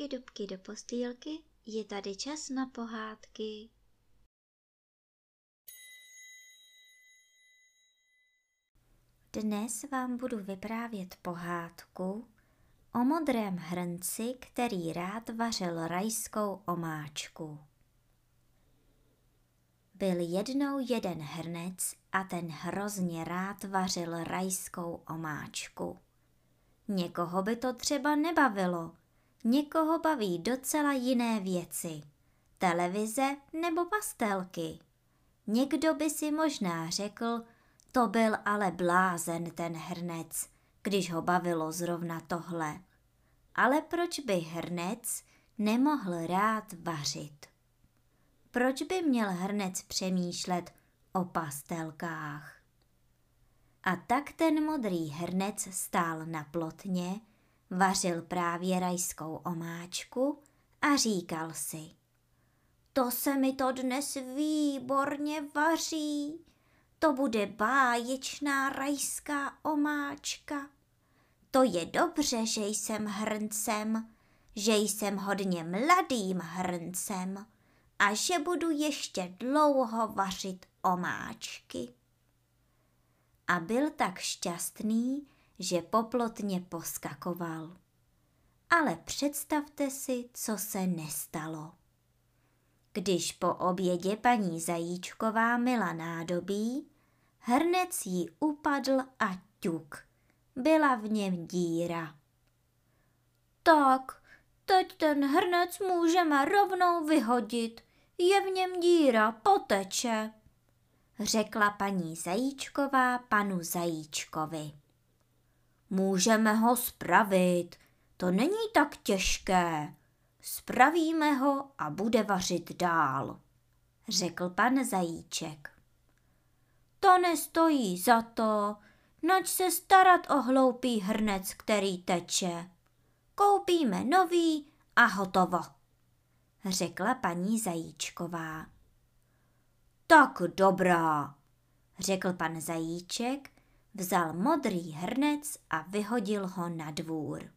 dubky, dubky do postýlky, je tady čas na pohádky. Dnes vám budu vyprávět pohádku o modrém hrnci, který rád vařil rajskou omáčku. Byl jednou jeden hrnec a ten hrozně rád vařil rajskou omáčku. Někoho by to třeba nebavilo, někoho baví docela jiné věci. Televize nebo pastelky. Někdo by si možná řekl, to byl ale blázen ten hrnec, když ho bavilo zrovna tohle. Ale proč by hrnec nemohl rád vařit? Proč by měl hrnec přemýšlet o pastelkách? A tak ten modrý hrnec stál na plotně, vařil právě rajskou omáčku a říkal si. To se mi to dnes výborně vaří. To bude báječná rajská omáčka. To je dobře, že jsem hrncem, že jsem hodně mladým hrncem a že budu ještě dlouho vařit omáčky a byl tak šťastný, že poplotně poskakoval. Ale představte si, co se nestalo. Když po obědě paní Zajíčková mila nádobí, hrnec jí upadl a ťuk. Byla v něm díra. Tak, teď ten hrnec můžeme rovnou vyhodit. Je v něm díra, poteče řekla paní Zajíčková panu Zajíčkovi. Můžeme ho spravit, to není tak těžké. Spravíme ho a bude vařit dál, řekl pan Zajíček. To nestojí za to, nač se starat o hloupý hrnec, který teče. Koupíme nový a hotovo, řekla paní Zajíčková. Tak dobrá, řekl pan Zajíček, vzal modrý hrnec a vyhodil ho na dvůr.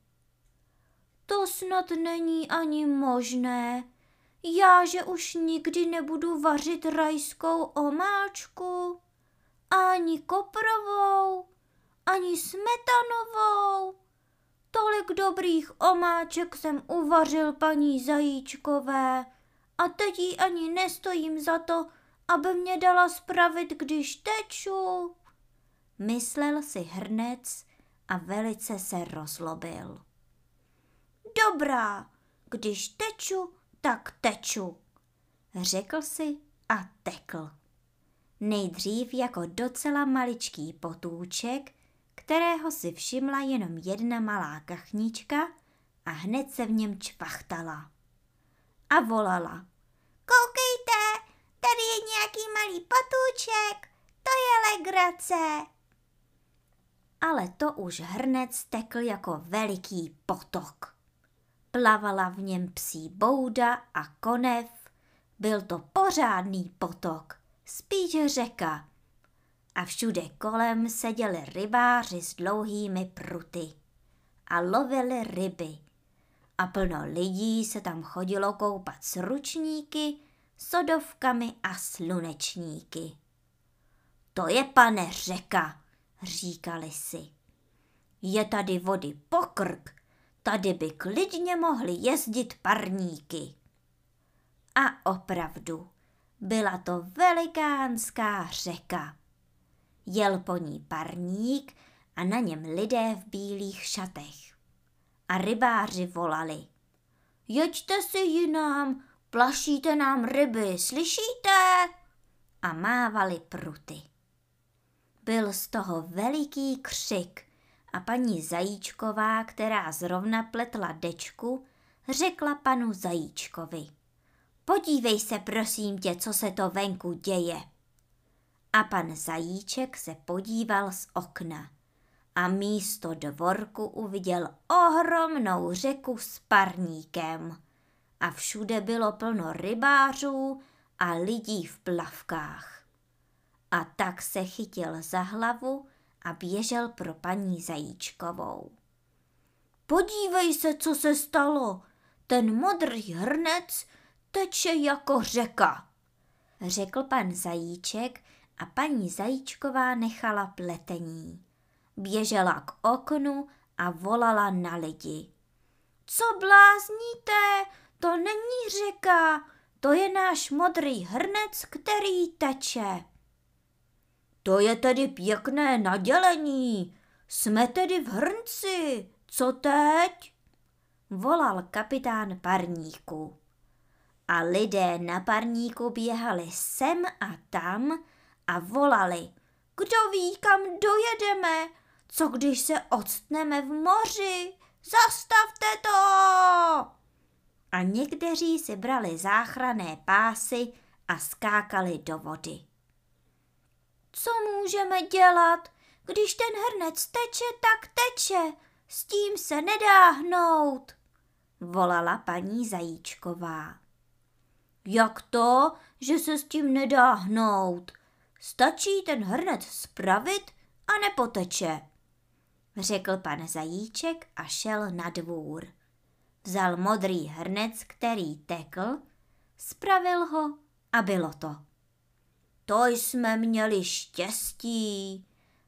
To snad není ani možné. Já, že už nikdy nebudu vařit rajskou omáčku, ani koprovou, ani smetanovou. Tolik dobrých omáček jsem uvařil paní Zajíčkové a teď jí ani nestojím za to, aby mě dala spravit, když teču. Myslel si hrnec a velice se rozlobil. Dobrá, když teču, tak teču, řekl si a tekl. Nejdřív jako docela maličký potůček, kterého si všimla jenom jedna malá kachnička a hned se v něm čvachtala. A volala. Koukejte, Tady je nějaký malý patůček, to je legrace. Ale to už hrnec tekl jako veliký potok. Plavala v něm psí bouda a konev. Byl to pořádný potok, spíš řeka. A všude kolem seděli rybáři s dlouhými pruty a lovili ryby. A plno lidí se tam chodilo koupat s ručníky sodovkami a slunečníky. To je, pane, řeka, říkali si. Je tady vody pokrk, tady by klidně mohly jezdit parníky. A opravdu, byla to velikánská řeka. Jel po ní parník a na něm lidé v bílých šatech. A rybáři volali. Jeďte si jinam, Plašíte nám ryby, slyšíte? A mávali pruty. Byl z toho veliký křik a paní Zajíčková, která zrovna pletla dečku, řekla panu Zajíčkovi. Podívej se prosím tě, co se to venku děje. A pan Zajíček se podíval z okna a místo dvorku uviděl ohromnou řeku s parníkem a všude bylo plno rybářů a lidí v plavkách. A tak se chytil za hlavu a běžel pro paní Zajíčkovou. Podívej se, co se stalo. ten modrý hrnec teče jako řeka, řekl pan Zajíček a paní Zajíčková nechala pletení. Běžela k oknu a volala na lidi. Co blázníte? To není řeka, to je náš modrý hrnec, který teče. To je tedy pěkné nadělení. Jsme tedy v hrnci. Co teď? Volal kapitán parníku. A lidé na parníku běhali sem a tam a volali. Kdo ví, kam dojedeme? Co když se odstneme v moři? Zastavte to! A někteří si brali záchrané pásy a skákali do vody. Co můžeme dělat? Když ten hrnec teče, tak teče. S tím se nedá hnout, volala paní Zajíčková. Jak to, že se s tím nedá hnout? Stačí ten hrnec spravit a nepoteče, řekl pan Zajíček a šel na dvůr. Vzal modrý hrnec, který tekl, spravil ho a bylo to. To jsme měli štěstí,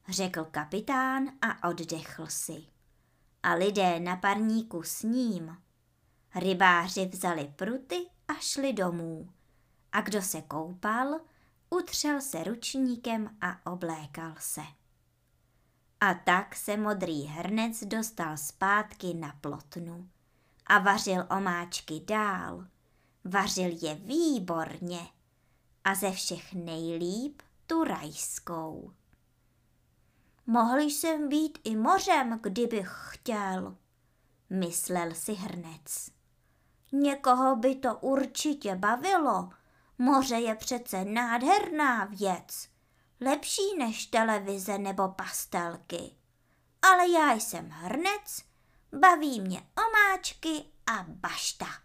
řekl kapitán a oddechl si. A lidé na parníku s ním. Rybáři vzali pruty a šli domů. A kdo se koupal, utřel se ručníkem a oblékal se. A tak se modrý hrnec dostal zpátky na plotnu a vařil omáčky dál. Vařil je výborně a ze všech nejlíp tu rajskou. Mohl jsem být i mořem, kdybych chtěl, myslel si hrnec. Někoho by to určitě bavilo. Moře je přece nádherná věc. Lepší než televize nebo pastelky. Ale já jsem hrnec, baví mě omáčky a bašta.